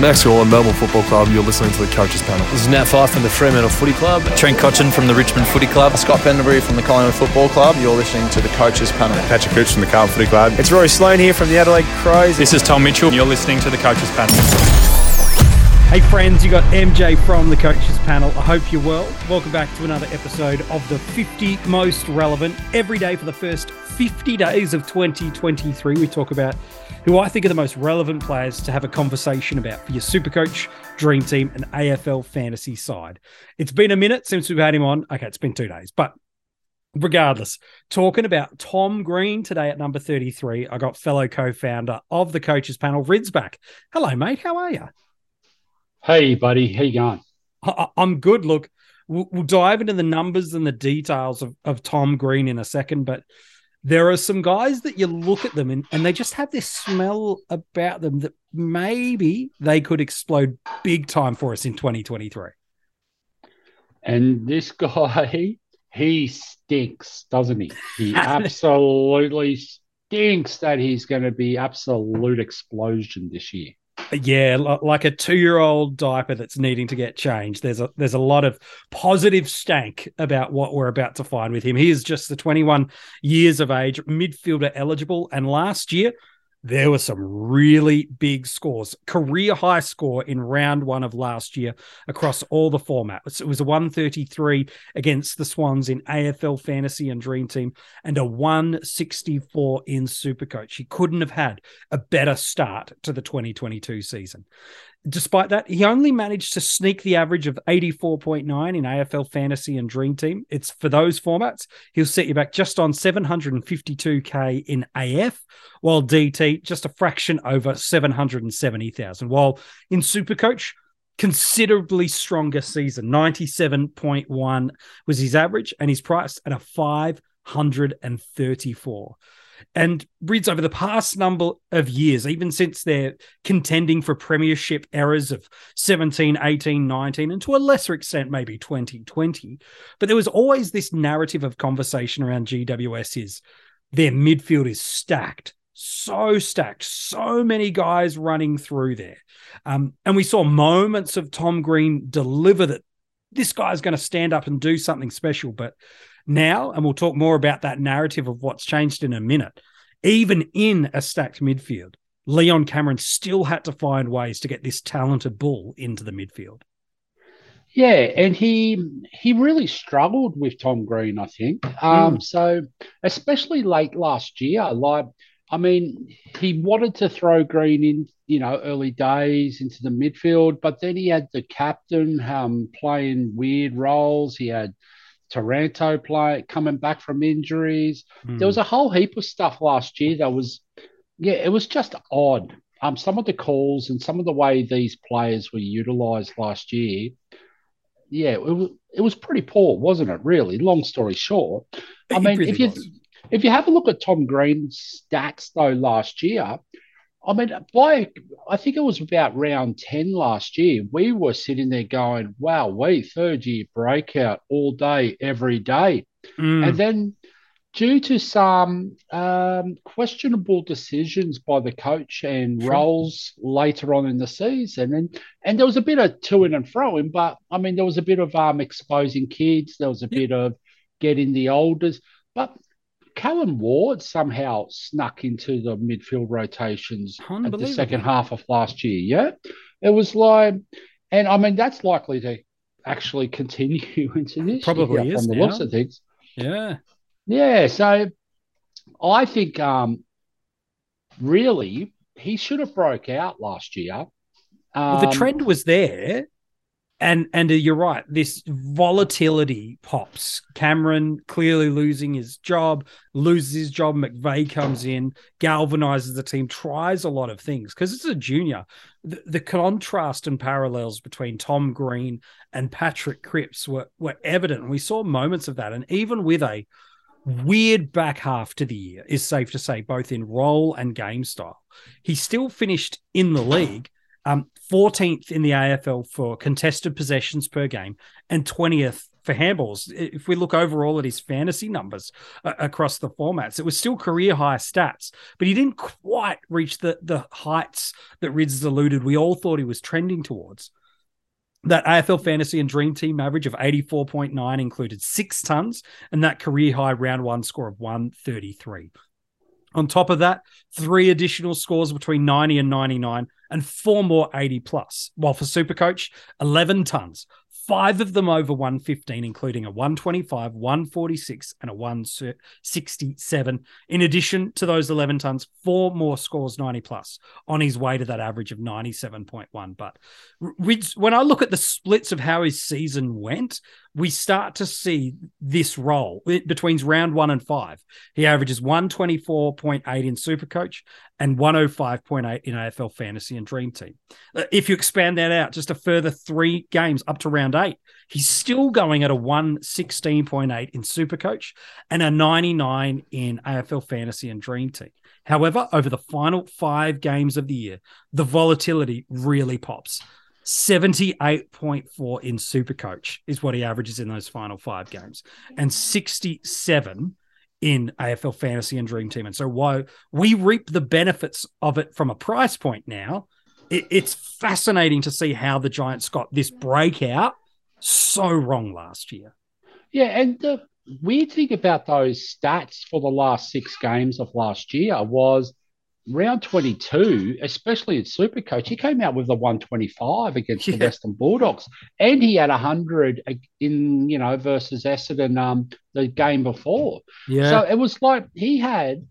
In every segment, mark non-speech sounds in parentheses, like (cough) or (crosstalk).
Max Gawn, Melbourne Football Club. You're listening to the Coaches Panel. This is Nat Fyfe from the Fremantle Footy Club. Trent Cotchin from the Richmond Footy Club. Scott Pendlebury from the Collingwood Football Club. You're listening to the Coaches Panel. Patrick Cooch from the Carlton Footy Club. It's Rory Sloane here from the Adelaide Crows. This is Tom Mitchell. You're listening to the Coaches Panel. Hey friends, you got MJ from the Coaches Panel. I hope you're well. Welcome back to another episode of the 50 most relevant every day for the first 50 days of 2023. We talk about who I think are the most relevant players to have a conversation about for your Supercoach, Dream Team, and AFL fantasy side. It's been a minute since we've had him on. Okay, it's been two days, but regardless, talking about Tom Green today at number 33, I got fellow co founder of the Coaches Panel, Rids back. Hello, mate. How are you? Hey, buddy. How you going? I- I'm good. Look, we'll, we'll dive into the numbers and the details of, of Tom Green in a second, but there are some guys that you look at them and, and they just have this smell about them that maybe they could explode big time for us in 2023. And this guy, he stinks, doesn't he? He (laughs) absolutely stinks that he's going to be absolute explosion this year. Yeah, like a two-year-old diaper that's needing to get changed. There's a there's a lot of positive stank about what we're about to find with him. He is just the 21 years of age, midfielder eligible, and last year there were some really big scores. Career high score in round one of last year across all the formats. It was a 133 against the Swans in AFL Fantasy and Dream Team and a 164 in Supercoach. He couldn't have had a better start to the 2022 season. Despite that, he only managed to sneak the average of 84.9 in AFL Fantasy and Dream Team. It's for those formats, he'll set you back just on 752k in AF, while DT just a fraction over 770,000. While in Supercoach, considerably stronger season, 97.1 was his average, and he's priced at a 534. And Rids over the past number of years, even since they're contending for premiership eras of 17, 18, 19, and to a lesser extent, maybe 2020. But there was always this narrative of conversation around GWS is their midfield is stacked, so stacked, so many guys running through there. Um, and we saw moments of Tom Green deliver that this guy's going to stand up and do something special. But now, and we'll talk more about that narrative of what's changed in a minute. Even in a stacked midfield, Leon Cameron still had to find ways to get this talented bull into the midfield. Yeah, and he he really struggled with Tom Green, I think. Um, mm. So especially late last year, like I mean, he wanted to throw Green in, you know, early days into the midfield, but then he had the captain um, playing weird roles. He had Taranto play coming back from injuries. Mm. There was a whole heap of stuff last year that was, yeah, it was just odd. Um, some of the calls and some of the way these players were utilised last year, yeah, it was it was pretty poor, wasn't it? Really, long story short. I mean, really if you was. if you have a look at Tom Green's stats though last year, I mean, by I think it was about round 10 last year, we were sitting there going, wow, we third year breakout all day, every day. Mm. And then due to some um, questionable decisions by the coach and roles later on in the season, and and there was a bit of to and fro but I mean, there was a bit of um, exposing kids, there was a bit of getting the olders, but Callum Ward somehow snuck into the midfield rotations at the second half of last year. Yeah, it was like, and I mean that's likely to actually continue (laughs) into this probably year, is from the now. looks of things. Yeah, yeah. So I think um, really he should have broke out last year. Um, well, the trend was there and and uh, you're right this volatility pops. Cameron clearly losing his job loses his job mcveigh comes in galvanizes the team tries a lot of things. Because it's a junior the, the, contrast and parallels between tom green and patrick cripps were, were evident. We saw moments of that. And even with a weird back half to the year is safe to say both in role and game style he still finished in the league um, 14th in the AFL for contested possessions per game and 20th for handballs. If we look overall at his fantasy numbers uh, across the formats, it was still career high stats, but he didn't quite reach the the heights that Rids alluded we all thought he was trending towards. That AFL fantasy and dream team average of 84.9 included six tons and that career high round one score of 133. On top of that, three additional scores between 90 and 99 and four more 80 plus. While for Supercoach, 11 tons, five of them over 115, including a 125, 146, and a 167. In addition to those 11 tons, four more scores 90 plus on his way to that average of 97.1. But when I look at the splits of how his season went, we start to see this role between round one and five. He averages 124.8 in Supercoach and 105.8 in AFL Fantasy and Dream Team. Uh, if you expand that out just a further three games up to round eight, he's still going at a 116.8 in Supercoach and a 99 in AFL Fantasy and Dream Team. However, over the final five games of the year, the volatility really pops. 78.4 in Supercoach is what he averages in those final five games, and 67 in AFL Fantasy and Dream Team. And so, while we reap the benefits of it from a price point now, it, it's fascinating to see how the Giants got this breakout so wrong last year. Yeah, and the weird thing about those stats for the last six games of last year was round 22, especially in Supercoach, he came out with a 125 against yeah. the Western Bulldogs, and he had 100 in you know versus Essendon um the game before. Yeah. So it was like he had,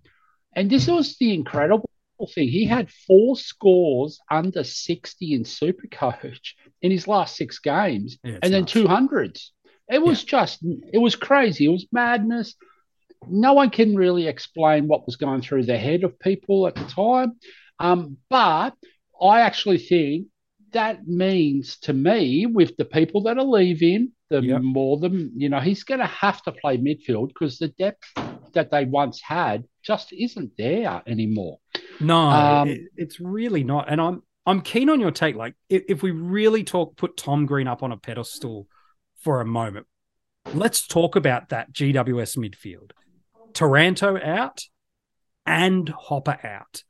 and this was the incredible thing. He had four scores under 60 in Supercoach in his last six games, yeah, and then two hundreds. It was yeah. just, it was crazy. It was madness no one can really explain what was going through the head of people at the time. Um, but I actually think that means to me, with the people that are leaving, the yep. more them, you know, he's going to have to play midfield because the depth that they once had just isn't there anymore. No, um, it, it's really not. And I'm I'm keen on your take. Like, if, if we really talk, put Tom Green up on a pedestal for a moment, let's talk about that GWS midfield. Taranto out and Hopper out.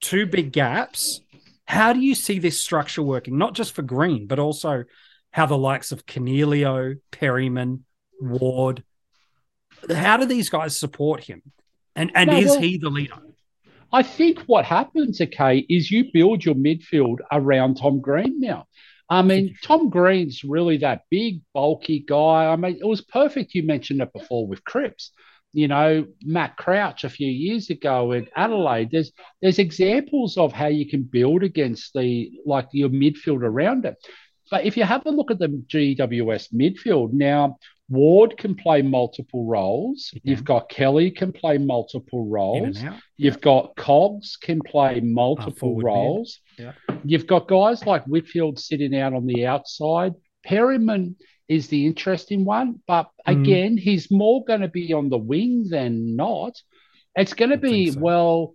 Two big gaps. How do you see this structure working? Not just for Green, but also how the likes of Coniglio, Perryman, Ward, how do these guys support him? And and no, is well, he the leader? I think what happens, okay, is you build your midfield around Tom Green now. I mean, Tom Green's really that big, bulky guy. I mean, it was perfect. You mentioned it before with Cripps you know, Matt Crouch a few years ago in Adelaide. There's there's examples of how you can build against the like your midfield around it. But if you have a look at the GWS midfield now, Ward can play multiple roles. Yeah. You've got Kelly can play multiple roles. You've yeah. got Cogs can play multiple uh, roles. Yeah. You've got guys like Whitfield sitting out on the outside. Perryman is the interesting one. But mm. again, mm. he's more going to be on the wing than not. It's going to be, so. well,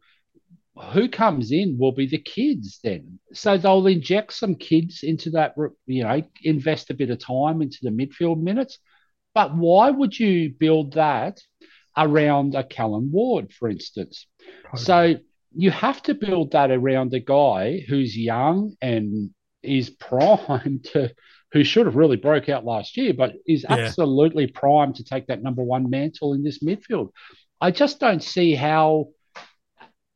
who comes in will be the kids then. So they'll inject some kids into that, you know, invest a bit of time into the midfield minutes. But why would you build that around a Callum Ward, for instance? Totally. So you have to build that around a guy who's young and is (laughs) primed to who should have really broke out last year, but is yeah. absolutely primed to take that number one mantle in this midfield. I just don't see how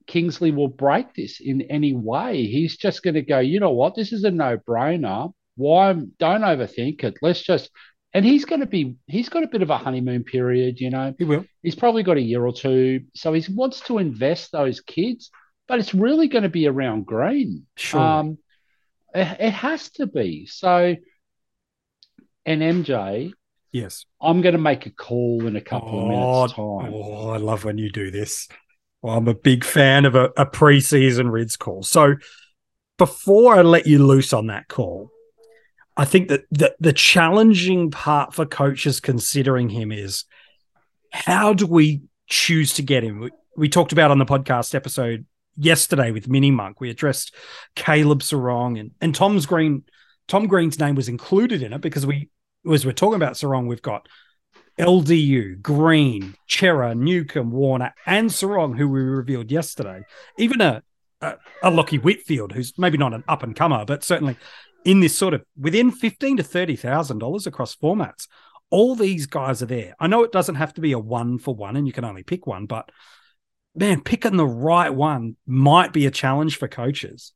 Kingsley will break this in any way. He's just going to go, you know what, this is a no brainer. Why don't overthink it? Let's just and he's going to be he's got a bit of a honeymoon period you know he will he's probably got a year or two so he wants to invest those kids but it's really going to be around green sure um, it, it, has to be so and MJ, yes, I'm going to make a call in a couple oh, of minutes' oh, time. Oh, I love when you do this. Well, I'm a big fan of a, a preseason Rids call. So before I let you loose on that call, I think that the, the challenging part for coaches considering him is how do we choose to get him? We, we talked about on the podcast episode yesterday with Mini Monk. We addressed Caleb Serong and, and Tom's Green. Tom Green's name was included in it because we as we're talking about Serong, we've got LDU, Green, Cerra, Newcombe, Warner, and Serong, who we revealed yesterday. Even a, a, a Whitfield, who's maybe not an up and comer, but certainly in this sort of within fifteen to thirty thousand dollars across formats. All these guys are there. I know it doesn't have to be a one for one, and you can only pick one, but man, picking the right one might be a challenge for coaches.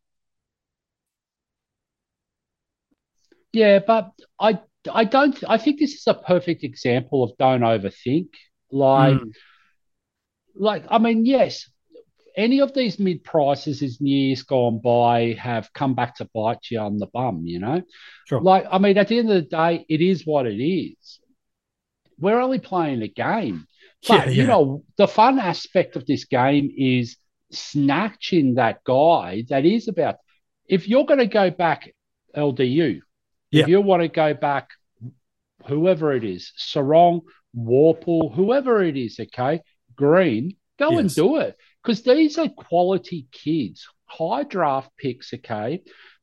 Yeah, but I I don't I think this is a perfect example of don't overthink. Like mm. like I mean, yes, any of these mid prices in years gone by have come back to bite you on the bum, you know? Sure. Like, I mean, at the end of the day, it is what it is. We're only playing a game. (laughs) But, yeah, yeah. you know, the fun aspect of this game is snatching that guy that is about. If you're going to go back LDU, yeah. if you want to go back, whoever it is, Serong, Worpel, whoever it is, okay, Green, go yes. and do it because these are quality kids, high draft picks, okay?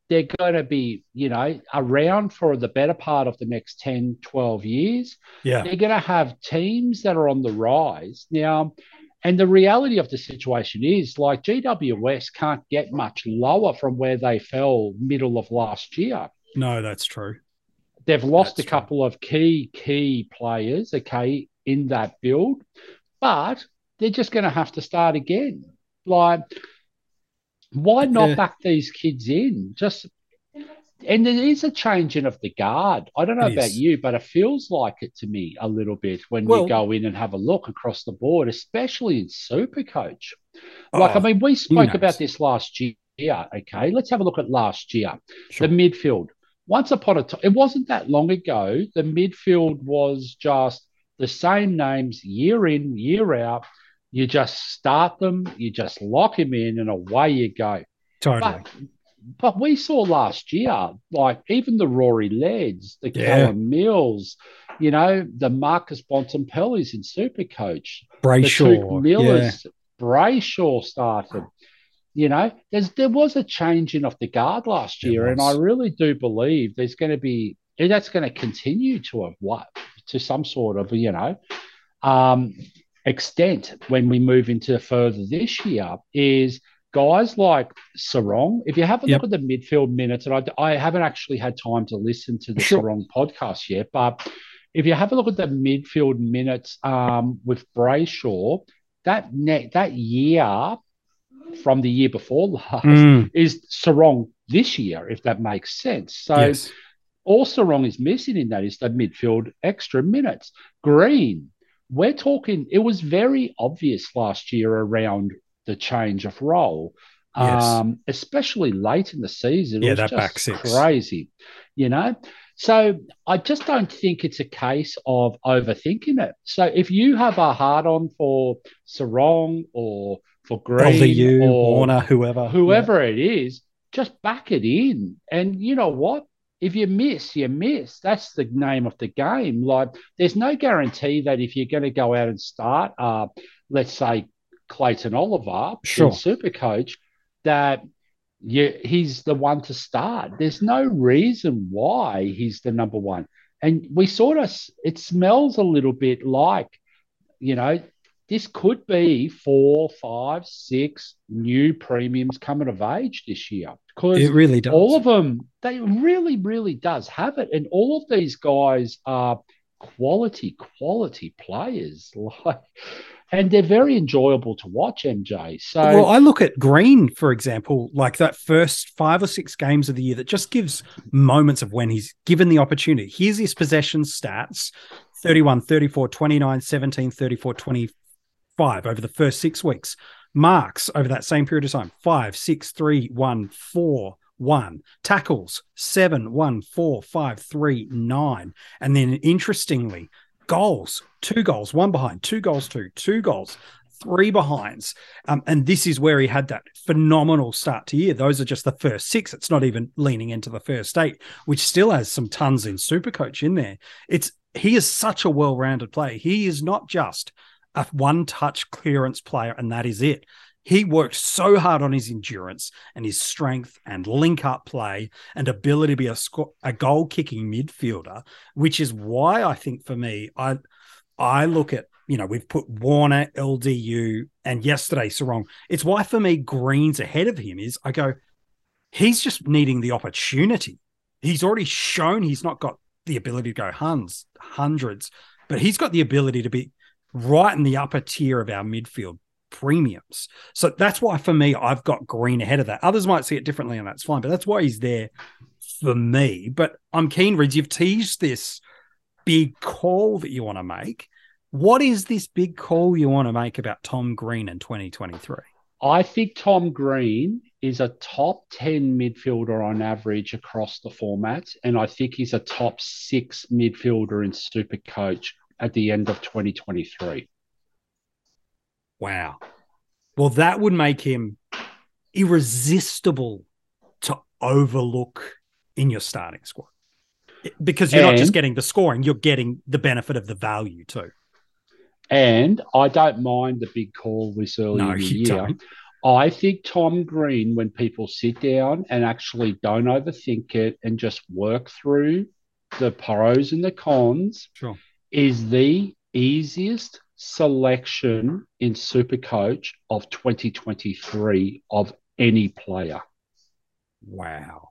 They're going to be, you know, around for the better part of the next 10, 12 years. Yeah. They're going to have teams that are on the rise. Now, and the reality of the situation is like GWS can't get much lower from where they fell middle of last year. No, that's true. They've lost that's a couple true. of key, key players, okay, in that build. But they're just going to have to start again. Like, why not yeah. back these kids in? Just and there is a changing of the guard. I don't know it about is. you, but it feels like it to me a little bit when well, you go in and have a look across the board, especially in Super Coach. Like, oh, I mean, we spoke about this last year. Okay, let's have a look at last year. Sure. The midfield. Once upon a time, it wasn't that long ago. The midfield was just the same names year in, year out. You just start them, you just lock them in, and away you go. Totally. But, but we saw last year, like even the Rory Lairds, the yeah. Callum Mills, you know, the Marcus Bontempellis in Super Coach, Brayshaw, Millers, yeah. Brayshaw started. You know, there's there was a changing of the guard last year, and I really do believe there's going to be that's going to continue to a what to some sort of you know um, extent when we move into further this year is guys like Serong. If you have a yep. look at the midfield minutes, and I, I, haven't actually had time to listen to the sure. Serong podcast yet, but if you have a look at the midfield minutes um, with Brayshaw, that net that year from the year before last mm. is Serong this year, if that makes sense. So. Yes. All Serong is missing in that is the midfield extra minutes. Green, we're talking, it was very obvious last year around the change of role, yes. um, especially late in the season. Yeah, that back six. Crazy, you know? So I just don't think it's a case of overthinking it. So if you have a hard on for Serong or for Green you, or Warner, whoever, whoever yeah. it is, just back it in. And you know what? if you miss, you miss. That's the name of the game. Like, there's no guarantee that if you're going to go out and start, uh, let's say Clayton Oliver, sure. Super Coach, that you, he's the one to start. There's no reason why he's the number one. And we sort of, it smells a little bit like, you know, this could be four, five, six new premiums coming of age this year. Because it really does. All of them, they really, really does have it. And all of these guys are quality, quality players. (laughs) Like and they're very enjoyable to watch, MJ. So well, I look at Green, for example, like that first five or six games of the year that just gives moments of when he's given the opportunity. Here's his possession stats 31, 34, 29, 17, 34, 20, five over the first six weeks. Marks over that same period of time five, six, three, one, four, one. Tackles seven, one, four, five, three, nine. And then interestingly, goals two goals, one behind, two goals, two, two goals, three behinds. Um, and this is where he had that phenomenal start to year. Those are just the first six. It's not even leaning into the first eight, which still has some tons in super coach in there. It's he is such a well-rounded player. He is not just a one touch clearance player, and that is it. he worked so hard on his endurance and his strength and link up play and ability to be a, sco- a goal kicking midfielder, which is why I think for me, I I look at you know we've put Warner, LDU, and yesterday Serong. It's why for me Green's ahead of him. Is I go, he's just needing the opportunity. He's already shown he's not got the ability to go huns, hundreds, but he's got the ability to be right in the upper tier of our midfield premiums. So that's why for me, I've got Green ahead of that. Others might see it differently, and that's fine, but that's why he's there for me. But I'm keen, Rids, you've teased this big call that you want to make. What is this big call you want to make about Tom Green in 2023? I think Tom Green is a top 10 midfielder on average across the formats. And I think he's a top six midfielder in Super Coach at the end of 2023. Wow. Well, that would make him irresistible to overlook in your starting squad because you're and, not just getting the scoring, you're getting the benefit of the value too. And I don't mind the big call this early no, in the year. Don't. I think Tom Green, when people sit down and actually don't overthink it and just work through the pros and the cons, sure. Is the easiest selection in Supercoach of 2023 of any player. Wow.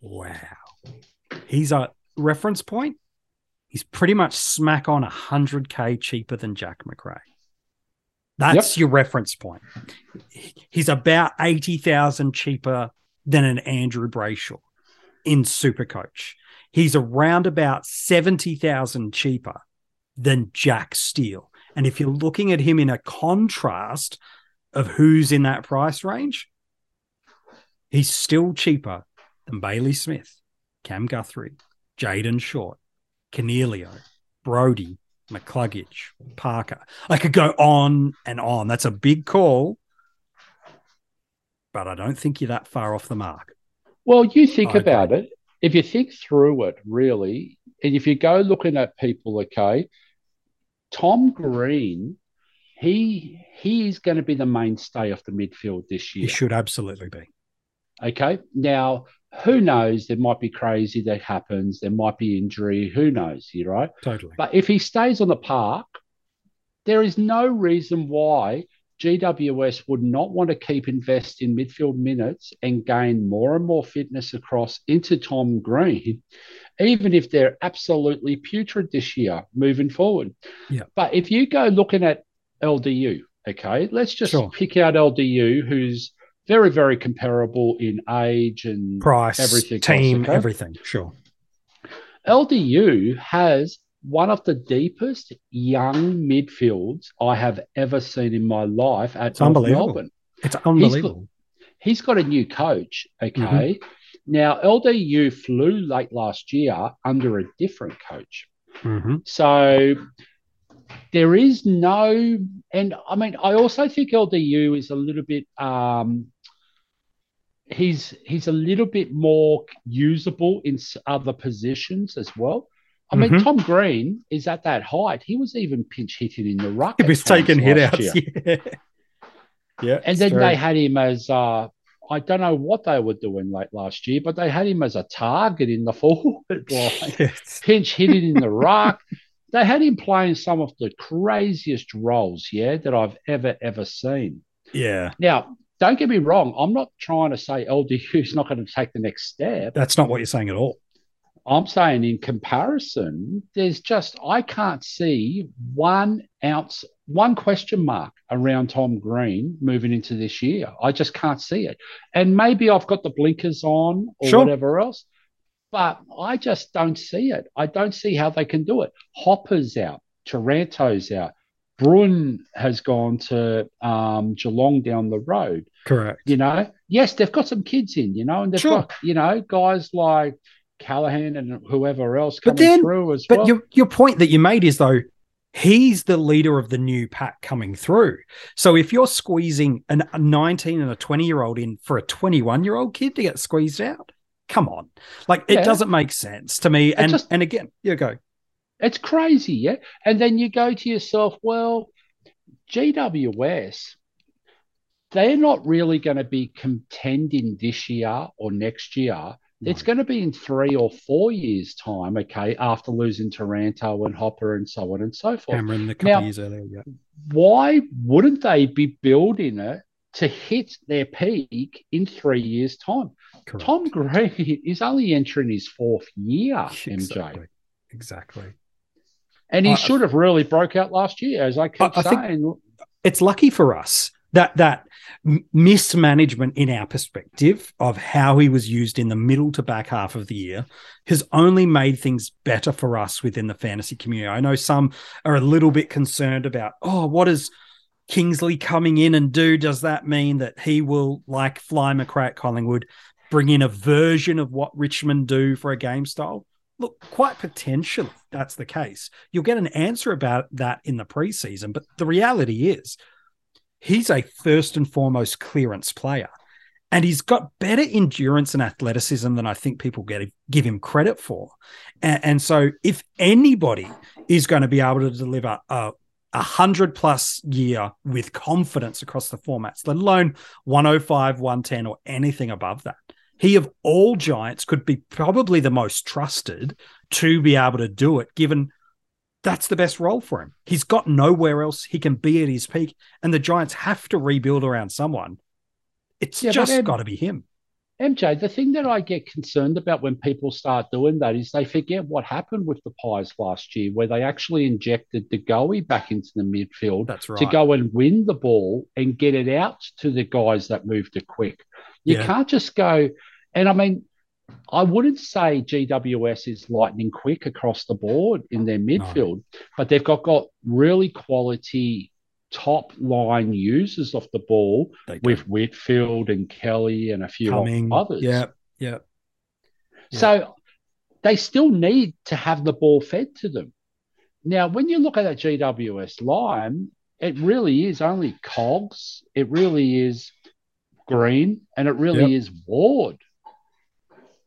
Wow. He's a reference point. He's pretty much smack on 100K cheaper than Jack Macrae. That's yep. your reference point. He's about 80,000 cheaper than an Andrew Brayshaw in Supercoach. He's around about 70,000 cheaper than Jack Steele. And if you're looking at him in a contrast of who's in that price range, he's still cheaper than Bailey Smith, Cam Guthrie, Jayden Short, Coniglio, Brody, McCluggage, Parker. I could go on and on. That's a big call, but I don't think you're that far off the mark. Well, you think I about agree. it. If you think through it, really, and if you go looking at people, okay, Tom Green, he he is going to be the mainstay of the midfield this year. He should absolutely be. Okay. Now, who knows? There might be crazy that happens. There might be injury. Who knows? You right? Totally. But if he stays on the park, there is no reason why GWS would not want to keep investing in midfield minutes and gain more and more fitness across into Tom Green, even if they're absolutely putrid this year moving forward. Yeah. But if you go looking at LDU, okay, let's just sure. pick out LDU, who's very, very comparable in age and price, everything, team, else, okay? everything. Sure. LDU has one of the deepest young midfields I have ever seen in my life at Melbourne. It's unbelievable. He's got, he's got a new coach. Okay. Mm-hmm. Now, LDU flew late last year under a different coach. Mm-hmm. So there is no, and I mean, I also think LDU is a little bit um, he's he's a little bit more usable in other positions as well. I mean, mm-hmm. Tom Green is at that height. He was even pinch hitting in the ruck. He was taking hit outs. Yeah. (laughs) yeah. And then true. they had him as uh, I don't know what they were doing late last year, but they had him as a target in the forward (laughs) line, yes. pinch hitting in the ruck. (laughs) They had him playing some of the craziest roles, yeah, that I've ever ever seen. Yeah. Now, don't get me wrong. I'm not trying to say LDU is not going to take the next step. That's not what you're saying at all. I'm saying in comparison, there's just, I can't see one ounce, one question mark around Tom Green moving into this year. I just can't see it. And maybe I've got the blinkers on or sure. whatever else, but I just don't see it. I don't see how they can do it. Hopper's out, Taranto's out. Bruhn has gone to um, Geelong down the road. Correct. You know, yes, they've got some kids in, you know, and they've sure. got, you know, guys like Callaghan and whoever else coming but then, through as but well. But your, your point that you made is, though, he's the leader of the new pack coming through. So if you're squeezing an, a 19 and a 20 year old in for a 21 year old kid to get squeezed out, come on. Like, it yeah. doesn't make sense to me. and, just, and again, you go. It's crazy, yeah. And then you go to yourself, well, GWS, they're not really going to be contending this year or next year. It's going to be in three or four years' time, okay, after losing Taranto and Hopper and so on and so forth. Cameron a couple now, years earlier, yeah. Why wouldn't they be building it to hit their peak in three years' time? Correct. Tom Green (laughs) is only entering his fourth year, MJ. Exactly. exactly. And he uh, should have really broke out last year, as I keep I, I saying. It's lucky for us that that mismanagement in our perspective of how he was used in the middle to back half of the year has only made things better for us within the fantasy community. I know some are a little bit concerned about, oh, what is Kingsley coming in and do? Does that mean that he will, like Fly at Collingwood, bring in a version of what Richmond do for a game style? Look, quite potentially that's the case. You'll get an answer about that in the preseason, but the reality is he's a first and foremost clearance player. And he's got better endurance and athleticism than I think people get give him credit for. And, and so, if anybody is going to be able to deliver a, a hundred plus year with confidence across the formats, let alone 105, 110, or anything above that, he of all giants could be probably the most trusted to be able to do it, given that's the best role for him. He's got nowhere else he can be at his peak, and the Giants have to rebuild around someone. It's yeah, just got to be him. MJ, the thing that I get concerned about when people start doing that is they forget what happened with the Pies last year, where they actually injected De Goey back into the midfield That's right. to go and win the ball and get it out to the guys that moved it quick. You yeah. can't just go, and I mean, I wouldn't say GWS is lightning quick across the board in their midfield, no. but they've got, got really quality top line users of the ball with Whitfield and Kelly and a few Coming. others. Yeah, yeah. So they still need to have the ball fed to them. Now, when you look at that GWS line, it really is only Cogs, it really is Green, and it really yep. is Ward.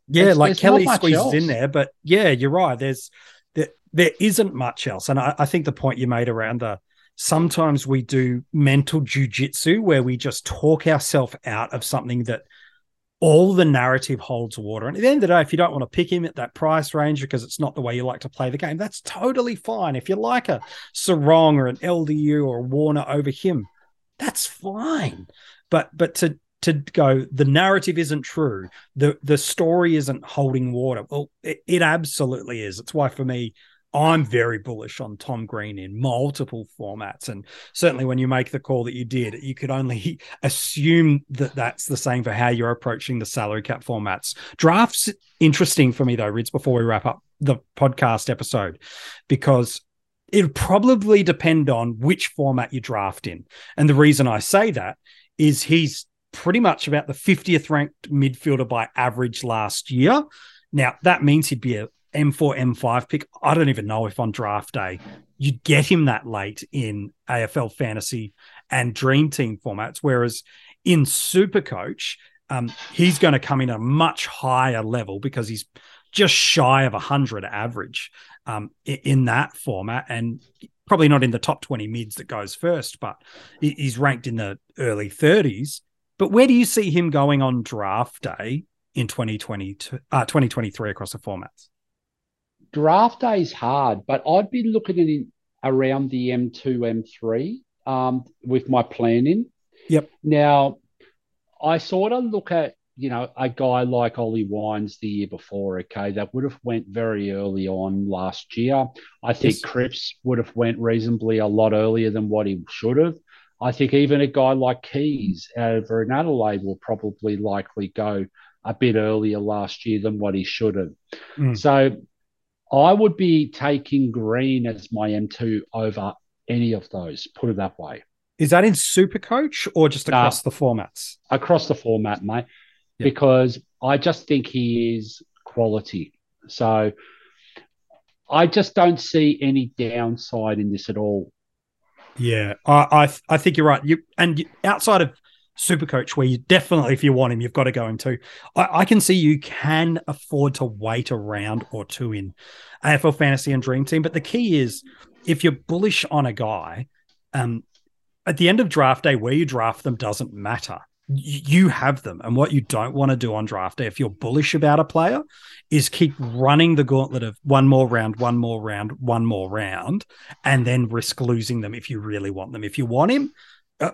Yeah, there's, like there's Kelly squeezes else. in there, but yeah, you're right. There's there, there isn't much else, and I, I think the point you made around the sometimes we do mental jujitsu where we just talk ourselves out of something that all the narrative holds water. And at the end of the day, if you don't want to pick him at that price range because it's not the way you like to play the game, that's totally fine. If you like a Serong or an LDU or a Warner over him, that's fine. But but to to go the narrative isn't true. The the story isn't holding water. Well it, it, absolutely is. It's why for me i'm very bullish on tom green in multiple formats. And certainly when you make the call that you did you could only (laughs) assume that that's the same for how you're approaching the salary cap formats. Drafts interesting for me though rids before we wrap up the podcast episode because it'll probably depend on which format you draft in. And the reason i say that is he's pretty much about the 50th ranked midfielder by average last year. Now, that means he'd be a M4, M5 pick. I don't even know if on draft day you'd get him that late in AFL fantasy and dream team formats. Whereas in super coach, um, he's going to come in a much higher level because he's just shy of 100 average um, in that format and probably not in the top 20 mids that goes first, but he's ranked in the early 30s. But where do you see him going on draft day in 2022, uh, 2023 across the formats? Draft day is hard, but I'd be looking at around the M2, M3 um, with my planning. Yep. Now, I sort of look at you know a guy like Ollie Wines the year before. Okay, that would have went very early on last year. I think yes. Cripps would have went reasonably a lot earlier than what he should have. I think even a guy like Keys over in Adelaide will probably likely go a bit earlier last year than what he should have. Mm. So I would be taking Green as my M2 over any of those, put it that way. Is that in Super Coach or just across the formats? Across the format, mate, because I just think he is quality. So I just don't see any downside in this at all. Yeah, I I, I think you're right. You and you, outside of Supercoach, where you definitely, if you want him, you've got to go him too. I, I, can see you can afford to wait a round or two in AFL Fantasy and Dream Team, but the key is if you're bullish on a guy, um, at the end of draft day, where you draft them doesn't matter. You have them. And what you don't want to do on draft day, if you're bullish about a player, is keep running the gauntlet of one more round, one more round, one more round, and then risk losing them if you really want them. If you want him, uh,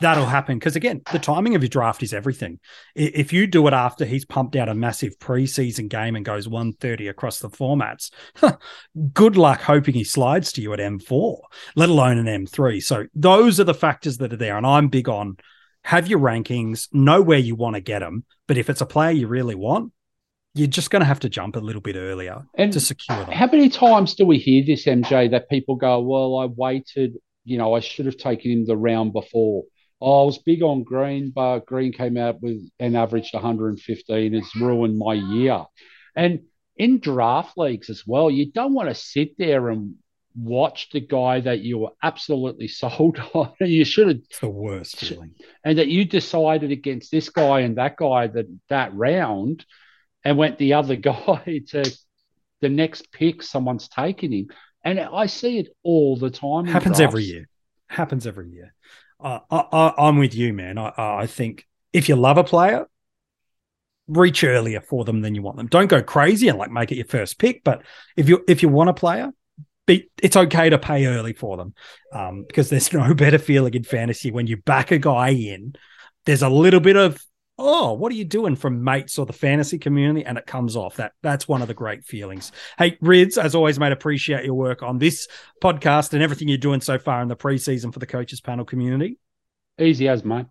that'll happen because again the timing of your draft is everything if you do it after he's pumped out a massive preseason game and goes 130 across the formats good luck hoping he slides to you at m4 let alone an m3 so those are the factors that are there and i'm big on have your rankings know where you want to get them but if it's a player you really want you're just going to have to jump a little bit earlier and to secure them. How many times do we hear this, MJ, that people go, Well, I waited, you know, I should have taken him the round before. Oh, I was big on Green, but Green came out with and averaged 115. It's ruined my year. And in draft leagues as well, you don't want to sit there and watch the guy that you were absolutely sold (laughs) on. you should have. It's the worst feeling. And that you decided against this guy and that guy that that round and went the other (laughs) guy to the next pick, someone's taken him. And I see it all the time. Happens every year. Happens every year. I, I, am with you, man. I, I think if you love a player, reach earlier for them than you want them. Don't go crazy and like make it your first pick. But if you if you want a player, be, it's okay to pay early for them um, because there's (laughs) no better feeling in fantasy when you back a guy in. There's a little bit of oh, what are you doing from mates or the fantasy community? And it comes off. That that's one of the great feelings. Hey, Rids, as always, mate, appreciate your work on this podcast and everything you're doing so far in the preseason for the coaches panel community. Easy as, mate.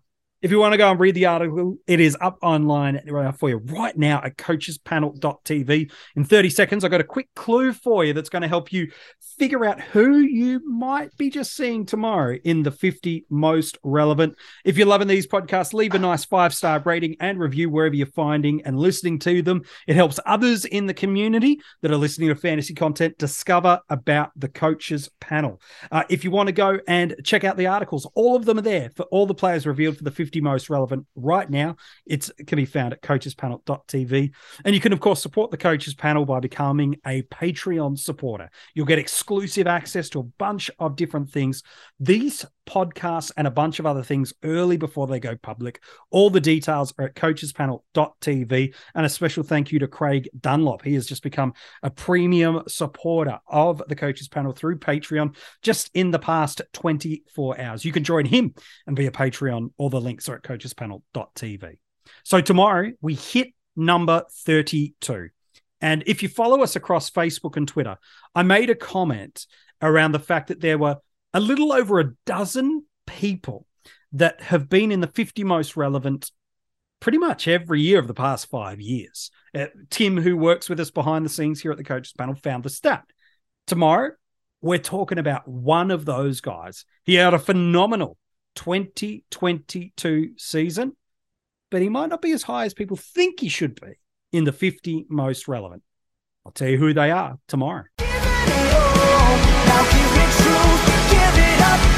If you want to go and read the article, it is up online for you right now at coachespanel.tv. In 30 seconds, I've got a quick clue for you that's going to help you figure out who you might be just seeing tomorrow in the 50 most relevant. If you're loving these podcasts, leave a nice five star rating and review wherever you're finding and listening to them. It helps others in the community that are listening to fantasy content discover about the coaches panel. Uh, if you want to go and check out the articles, all of them are there for all the players revealed for the 50 50 most relevant right now. It's, it can be found at coachespanel.tv. And you can, of course, support the coaches panel by becoming a Patreon supporter. You'll get exclusive access to a bunch of different things. These podcasts and a bunch of other things early before they go public. All the details are at coachespanel.tv. And a special thank you to Craig Dunlop. He has just become a premium supporter of the coaches panel through Patreon just in the past 24 hours. You can join him and be a Patreon. All the links are at coachespanel.tv. So tomorrow we hit number 32. And if you follow us across Facebook and Twitter, I made a comment around the fact that there were a little over a dozen people that have been in the 50 most relevant pretty much every year of the past five years. Uh, Tim, who works with us behind the scenes here at the coaches panel, found the stat. Tomorrow, we're talking about one of those guys. He had a phenomenal 2022 season, but he might not be as high as people think he should be in the 50 most relevant. I'll tell you who they are tomorrow up.